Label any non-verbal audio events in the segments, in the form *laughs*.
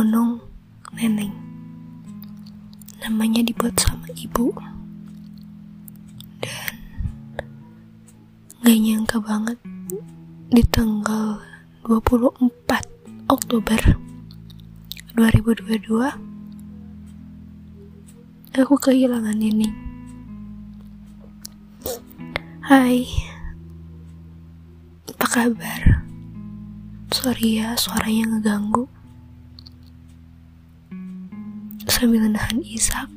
gunung neneng. Namanya dibuat sama ibu. Dan gak nyangka banget di tanggal 24 Oktober 2022 aku kehilangan ini Hai apa kabar? Sorry ya suaranya ngeganggu sambil nahan isak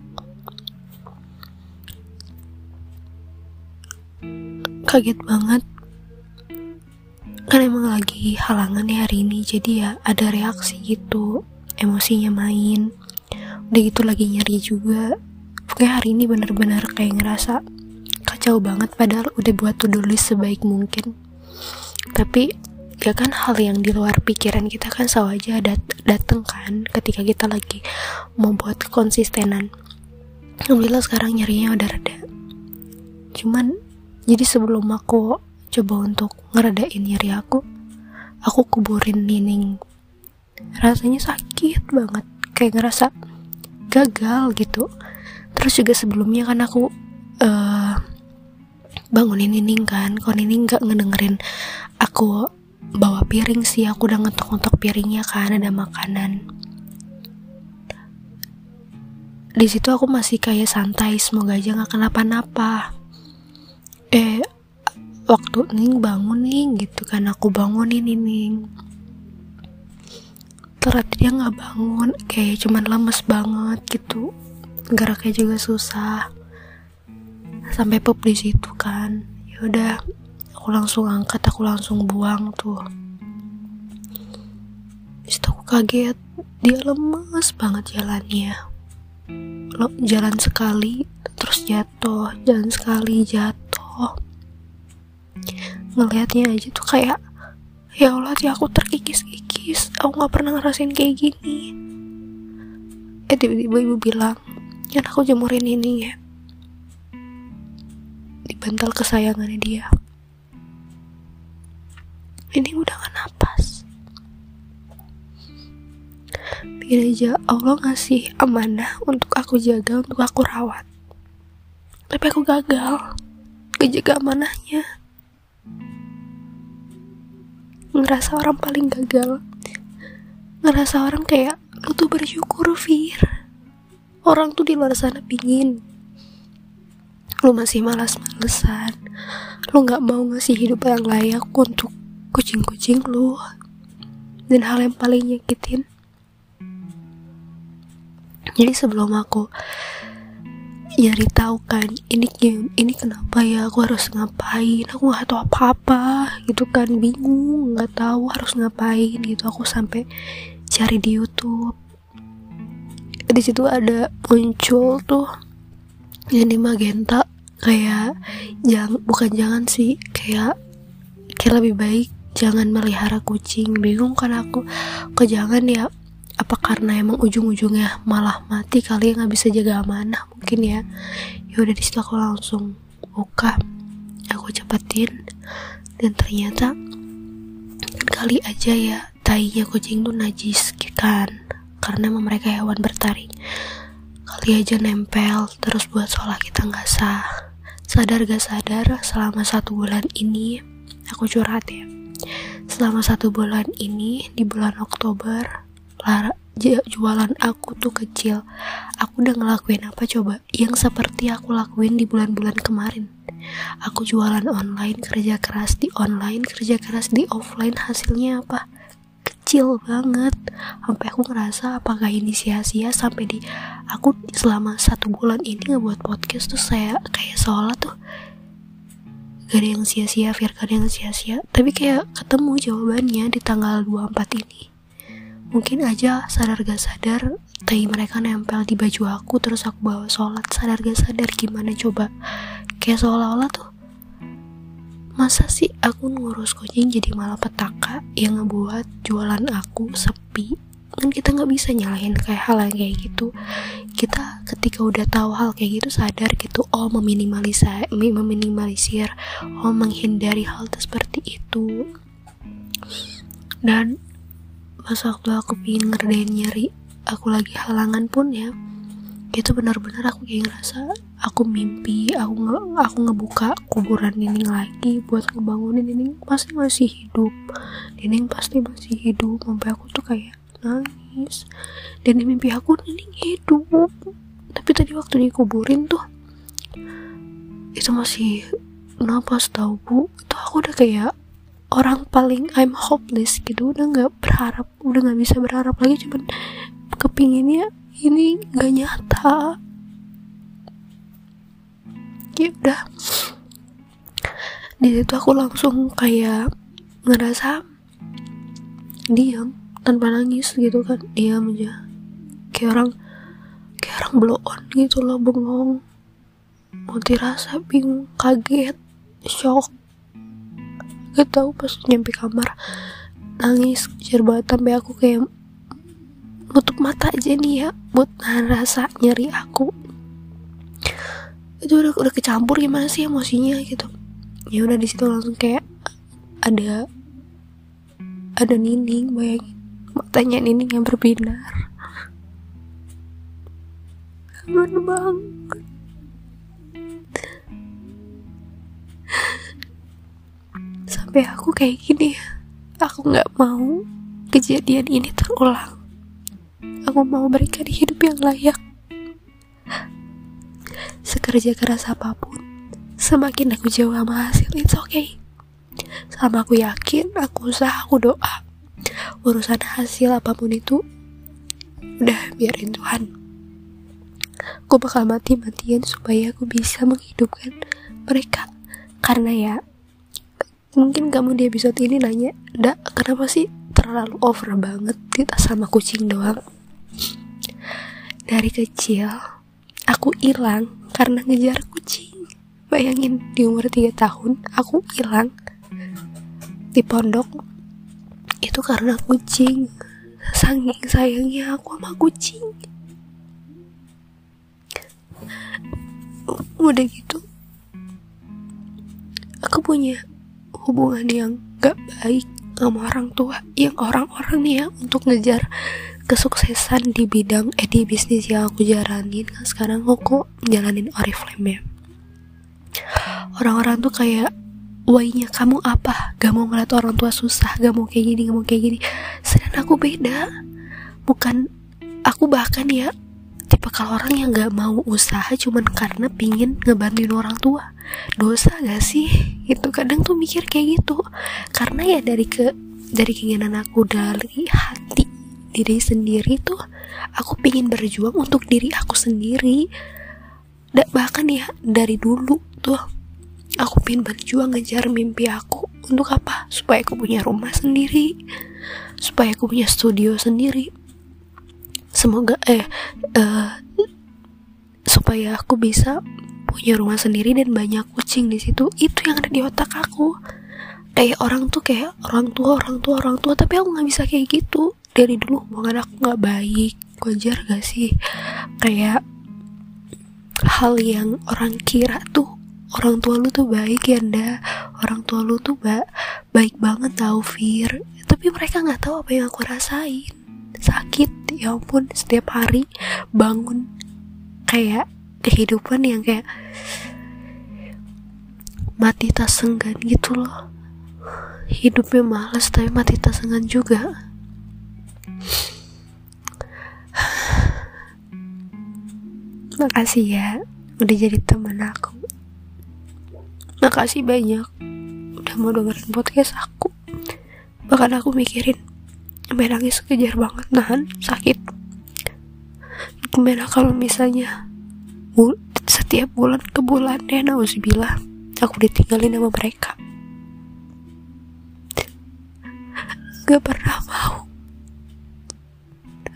kaget banget. Kan emang lagi halangan ya hari ini jadi ya ada reaksi gitu. Emosinya main. Udah gitu lagi nyari juga. Pokoknya hari ini bener-bener kayak ngerasa kacau banget padahal udah buat to list sebaik mungkin. Tapi ya kan hal yang di luar pikiran kita kan selalu aja dat dateng kan ketika kita lagi mau buat konsistenan. Alhamdulillah sekarang nyarinya udah reda. Cuman jadi sebelum aku coba untuk ngeredain nyari aku aku kuburin Nining. Rasanya sakit banget kayak ngerasa gagal gitu. Terus juga sebelumnya kan aku uh, bangunin Nining kan. Kalau Nining nggak ngedengerin aku bawa piring sih aku udah ngetok-ngetok piringnya kan ada makanan. Di situ aku masih kayak santai semoga aja nggak kenapa-napa. Eh waktu Ning bangun nih gitu kan aku bangunin Ning. Ternyata dia nggak bangun kayak cuman lemes banget gitu. Geraknya juga susah. Sampai pop di situ kan. Ya udah aku langsung angkat aku langsung buang tuh. Terus aku kaget. Dia lemes banget jalannya. Jalan sekali terus jatuh jalan sekali jatuh. Ngelihatnya aja tuh kayak ya Allah ya aku terkikis-kikis. Aku nggak pernah ngerasain kayak gini. Eh tiba-tiba ibu bilang kan aku jemurin ini ya. Di bantal kesayangannya dia ini udah gak napas. Biar aja Allah ngasih amanah untuk aku jaga, untuk aku rawat. Tapi aku gagal Kejaga amanahnya. Ngerasa orang paling gagal. Ngerasa orang kayak Lu tuh bersyukur Fir. Orang tuh di luar sana pingin. Lu masih malas-malesan. Lu gak mau ngasih hidup yang layak untuk kucing-kucing lu dan hal yang paling nyakitin. Jadi sebelum aku nyari tahu kan ini ini kenapa ya aku harus ngapain aku nggak tahu apa-apa gitu kan bingung nggak tahu harus ngapain gitu. Aku sampai cari di YouTube. Di situ ada muncul tuh yang di magenta kayak jangan bukan jangan sih kayak kayak lebih baik jangan melihara kucing. Bingung kan aku? Kok jangan ya? Apa karena emang ujung-ujungnya malah mati kali ya? Nggak bisa jaga amanah mungkin ya? Ya udah di situ aku langsung buka. Aku cepetin. Dan ternyata kali aja ya tainya kucing tuh najis kan? Karena emang mereka hewan bertaring. Kali aja nempel terus buat sholat kita nggak sah. Sadar gak sadar selama satu bulan ini aku curhat ya selama satu bulan ini di bulan Oktober lara, jualan aku tuh kecil. Aku udah ngelakuin apa coba? Yang seperti aku lakuin di bulan-bulan kemarin. Aku jualan online kerja keras di online kerja keras di offline. Hasilnya apa? Kecil banget. Sampai aku ngerasa apakah ini sia-sia sampai di aku selama satu bulan ini ngebuat podcast tuh saya kayak seolah tuh gak ada yang sia-sia Fir gak ada yang sia-sia. Tapi kayak ketemu jawabannya di tanggal 24 ini. Mungkin aja sadar gak sadar tai mereka nempel di baju aku terus aku bawa sholat. Sadar gak sadar gimana coba? Kayak seolah-olah tuh masa sih aku ngurus kucing jadi malah petaka yang ngebuat jualan aku sepi kan kita nggak bisa nyalahin kayak hal yang kayak gitu. Kita ketika udah tahu hal kayak gitu sadar gitu oh meminimalisir meminimalisir oh menghindari hal seperti itu. Dan pas waktu aku pingin ngerdain nyari aku lagi halangan pun ya itu benar-benar aku kayak ngerasa aku mimpi aku nge aku ngebuka kuburan Nining lagi buat ngebangunin Nining pasti masih hidup. Nining pasti masih hidup sampai aku tuh kayak nangis. Dan di mimpi aku Nining hidup. Tapi tadi waktu dikuburin tuh itu masih napas tau bu. Itu aku udah kayak orang paling I'm hopeless gitu. Udah nggak berharap udah nggak bisa berharap lagi. Cuman kepinginnya ini gak nyata. Ya udah. Di situ aku langsung kayak ngerasa diam tanpa nangis gitu kan. Diam aja. Kayak orang kayak orang blow on gitu loh bengong. Mau dirasa bingung kaget shock. Gak tau pas nyampe kamar nangis kejar banget sampai aku kayak nutup mata aja nih ya buat nahan rasa nyeri aku. Itu udah udah kecampur gimana sih emosinya gitu. Ya udah di situ langsung kayak ada ada nining bayangin matanya nining yang berbinar kangen banget sampai aku kayak gini aku nggak mau kejadian ini terulang Aku mau berikan hidup yang layak. Sekerja keras apa pun, semakin aku jauh sama hasil, it's okay. Sama aku yakin, aku usaha, aku doa. Urusan hasil apa pun itu, udah biarin Tuhan. Aku bakal mati-matian supaya aku bisa menghidupkan mereka. Karena ya, mungkin kamu di episode ini nanya, Dak, kenapa sih terlalu over banget kita sama kucing doang? Dari kecil, aku hilang karena ngejar kucing. Bayangin, di umur 3 tahun, aku hilang di pondok. Itu karena kucing. Saking sayangnya aku sama kucing. Udah gitu, aku punya hubungan yang gak baik sama orang tua yang orang-orang nih ya untuk ngejar kesuksesan di bidang eh di bisnis yang aku jalanin kan sekarang aku jalanin Oriflame ya orang-orang tuh kayak wainya kamu apa? Gak mau ngeliat orang tua susah gak mau kayak gini gak mau kayak gini. Sedangkan aku beda. Bukan aku bahkan ya tipe kalau orang yang gak mau usaha cuman karena pingin ngebantuin orang tua. Dosa gak sih? Itu kadang tuh mikir kayak gitu. Karena ya dari ke dari keinginan aku dari hati diri sendiri tuh aku pingin berjuang untuk diri aku sendiri. Da, bahkan ya dari dulu tuh aku pingin berjuang ngejar mimpi aku. Untuk apa? Supaya aku punya rumah sendiri. Supaya aku punya studio sendiri. Semoga eh uh, supaya aku bisa punya rumah sendiri dan banyak kucing di situ. Itu yang ada di otak aku. Kayak orang tuh kayak orang tua orang tua orang tua. Tapi aku nggak bisa kayak gitu. Dari dulu hubungan aku nggak baik. Wajar gak sih? Kayak hal yang orang kira tuh orang tua lu tuh baik ya nda. Orang tua lu tuh ba baik banget tau Fir. Tapi mereka nggak tahu apa yang aku rasain. Sakit ya ampun setiap hari bangun kayak kehidupan yang kayak mati tak senggan gitu loh. Hidupnya males tapi mati tak senggan juga. *sighs* Makasih ya udah jadi teman aku. Makasih banyak udah mau dengerin podcast aku. Bahkan aku mikirin sampai nangis kejar banget nahan sakit. Gimana kalau misalnya setiap bulan ke bulan ya nauzubillah aku ditinggalin sama mereka. Gak pernah mau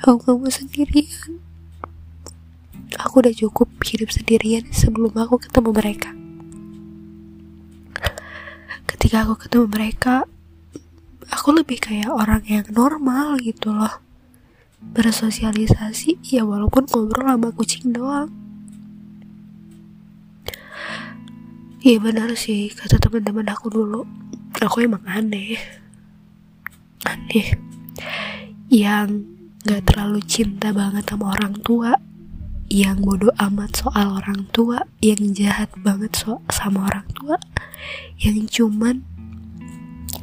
aku gak mau sendirian aku udah cukup hidup sendirian sebelum aku ketemu mereka ketika aku ketemu mereka aku lebih kayak orang yang normal gitu loh. Bersosialisasi ya walaupun ngobrol sama kucing doang. Iya benar sih kata teman-teman aku dulu. Aku emang aneh. Aneh. Yang gak terlalu cinta banget sama orang tua yang bodoh amat soal orang tua yang jahat banget so sama orang tua yang cuman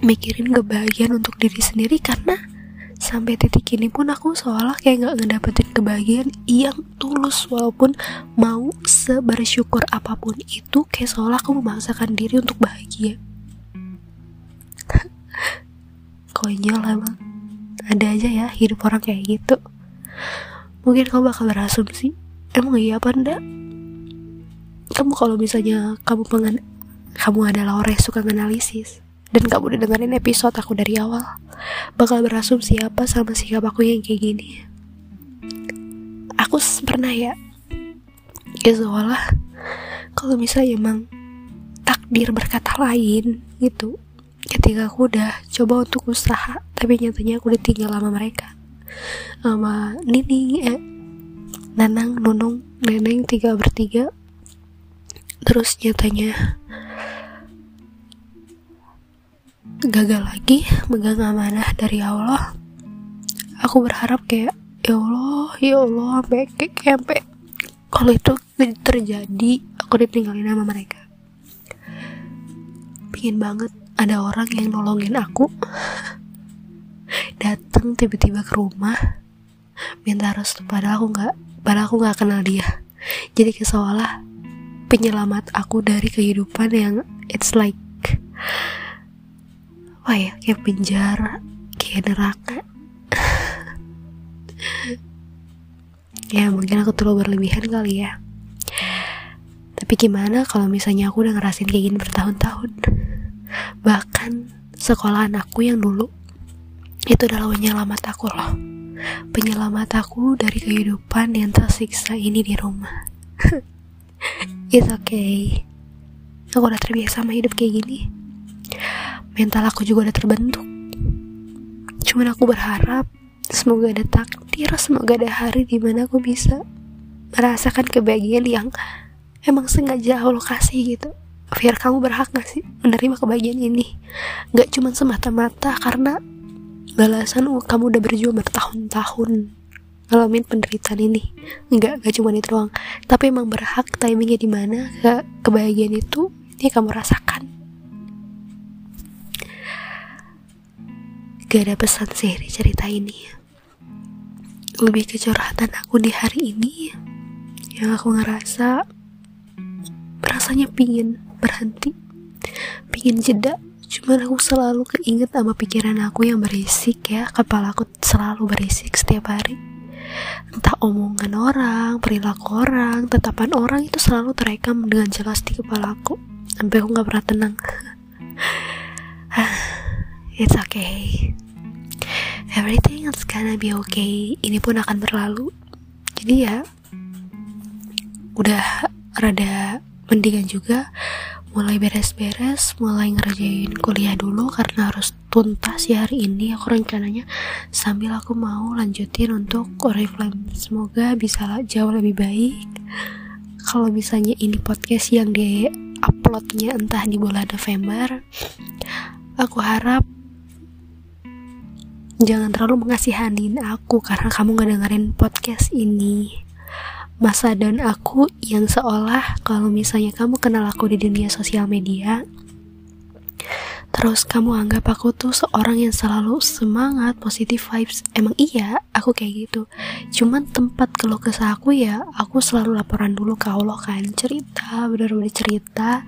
mikirin kebahagiaan untuk diri sendiri karena sampai titik ini pun aku seolah kayak gak ngedapetin kebahagiaan yang tulus walaupun mau sebersyukur apa pun itu kayak seolah aku memaksakan diri untuk bahagia. *laughs* Konyol emang. Ada aja ya hidup orang kayak gitu. Mungkin kamu bakal berasumsi emang iya apa enggak kamu kalau misalnya kamu pengen kamu adalah orang yang suka analisis dan kamu udah dengerin episode aku dari awal bakal berasumsi apa sama sikap aku yang kayak gini? Aku pernah ya ya seolah kalau misalnya emang takdir berkata lain gitu ketika aku udah coba untuk usaha tapi nyatanya aku ditinggal sama mereka sama Nini eh, Nanang, Nunung, Neneng tiga bertiga. Terus nyatanya gagal lagi megang amanah dari Allah. Aku berharap kayak ya Allah ya Allah sampai kayak sampai kalau itu terjadi aku ditinggalin sama mereka. Pingin banget ada orang yang nolongin aku. *laughs* Datang tiba-tiba ke rumah minta restu padahal aku nggak padahal aku nggak kenal dia. Jadi seolah penyelamat aku dari kehidupan yang it's like apa ya kayak penjara kayak neraka. *laughs* Ya mungkin aku terlalu berlebihan kali ya. Tapi gimana kalau misalnya aku udah ngerasin kayak gini bertahun-tahun? Bahkan sekolah anakku yang dulu itu adalah penyelamat aku loh penyelamat aku dari kehidupan yang tersiksa ini di rumah. *laughs* It's okay. Aku udah terbiasa sama hidup kayak gini. Mental aku juga udah terbentuk. Cuman aku berharap semoga ada takdir, semoga ada hari di mana aku bisa merasakan kebahagiaan yang emang sengaja Allah kasih gitu. Biar kamu berhak gak sih menerima kebahagiaan ini? Gak cuma semata-mata karena balasan kamu udah berjuang bertahun-tahun ngalamin penderitaan ini. Enggak enggak cuma itu doang. Tapi emang berhak timingnya di mana ke kebahagiaan itu ini kamu rasakan. Gak ada pesan sih di cerita ini. Lebih kecurhatan aku di hari ini yang aku ngerasa rasanya pingin berhenti pingin jeda Cuman aku selalu keinget sama pikiran aku yang berisik ya. Kepala aku selalu berisik setiap hari. Entah omongan orang, perilaku orang, tetapan orang itu selalu terekam dengan jelas di kepala aku. Sampai aku gak pernah tenang. *sighs* It's okay. Everything is gonna be okay. Ini pun akan berlalu. Jadi ya Udah rada mendingan juga mulai beres-beres mulai ngerjain kuliah dulu karena harus tuntas ya hari ini. Aku rencananya sambil aku mau lanjutin untuk oriflame semoga bisa jauh lebih baik. Kalau misalnya ini podcast yang di uploadnya entah di bulan November aku harap jangan terlalu mengasihanin aku karena kamu gak dengerin podcast ini masa dan aku yang seolah kalau misalnya kamu kenal aku di dunia sosial media terus kamu anggap aku tuh seorang yang selalu semangat positif vibes. Emang iya aku kayak gitu. Cuman tempat keluh kesah aku ya aku selalu laporan dulu ke Allah kan. Cerita bener-bener cerita.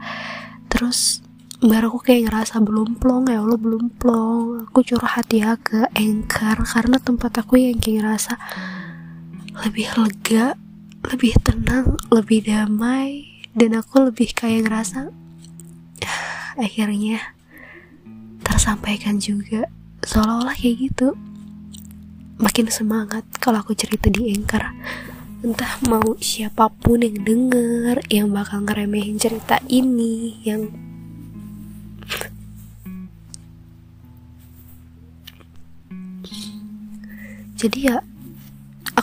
Terus baru aku kayak ngerasa belum plong ya Allah belum plong. Aku curhat ya ke anchor karena tempat aku yang kayak ngerasa lebih lega lebih tenang, lebih damai, dan aku lebih kayak ngerasa akhirnya tersampaikan juga. Seolah-olah kayak gitu. Makin semangat kalau aku cerita di anchor. Entah mau siapa pun yang denger yang bakal ngeremehin cerita ini yang jadi ya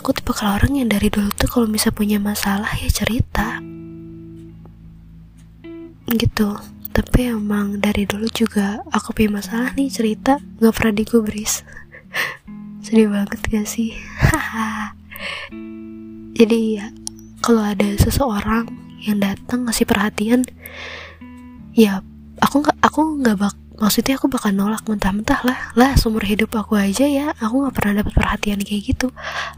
aku tipe kalau orang yang dari dulu tuh kalau bisa punya masalah ya cerita. Gitu. Tapi emang dari dulu juga aku punya masalah nih cerita nggak pernah digubris. *laughs* Sedih banget gak sih? *laughs* Jadi ya kalau ada seseorang yang datang ngasih perhatian ya aku nggak aku nggak bak maksudnya aku bakal nolak mentah-mentah lah. Lah seumur hidup aku aja ya aku nggak pernah dapat perhatian kayak gitu.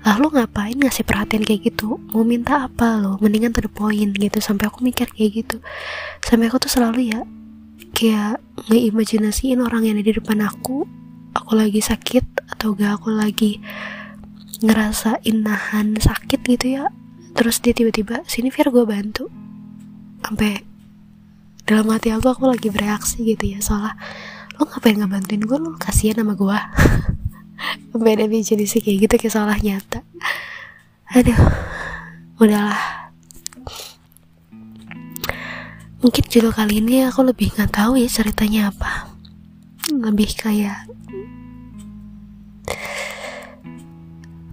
Lalu ngapain ngasih perhatian kayak gitu? Mau minta apa lo? Mendingan to the gitu sampai aku mikir kayak gitu. Sampai aku tuh selalu ya kayak ngeimajinasiin orang yang ada di depan aku. Aku lagi sakit atau gak aku lagi ngerasain nahan sakit gitu ya. Terus dia tiba-tiba sini Fir gue bantu. Sampai dalam hati aku aku lagi bereaksi gitu ya soalnya lo ngapain ngebantuin gue lo kasihan sama gue *laughs* beda sih kayak gitu kayak salah nyata. Aduh udahlah. Mungkin judul kali ini aku lebih nggak tahu ya ceritanya apa. Lebih kayak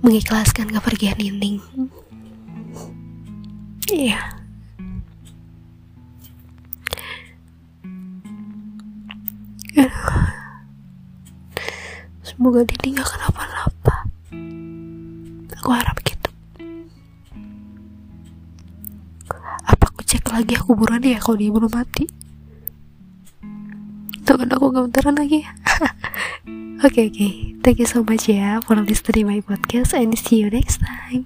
mengikhlaskan kepergian Nining. Iya. yeah. Semoga Dini gak kenapa-napa. Aku harap gitu. Apa aku cek lagi aku buruan ya kalau dia belum mati? Tuh kan aku gak bentaran lagi ya. *laughs* Oke oke, okay, okay. thank you so much ya for listening my podcast and see you next time.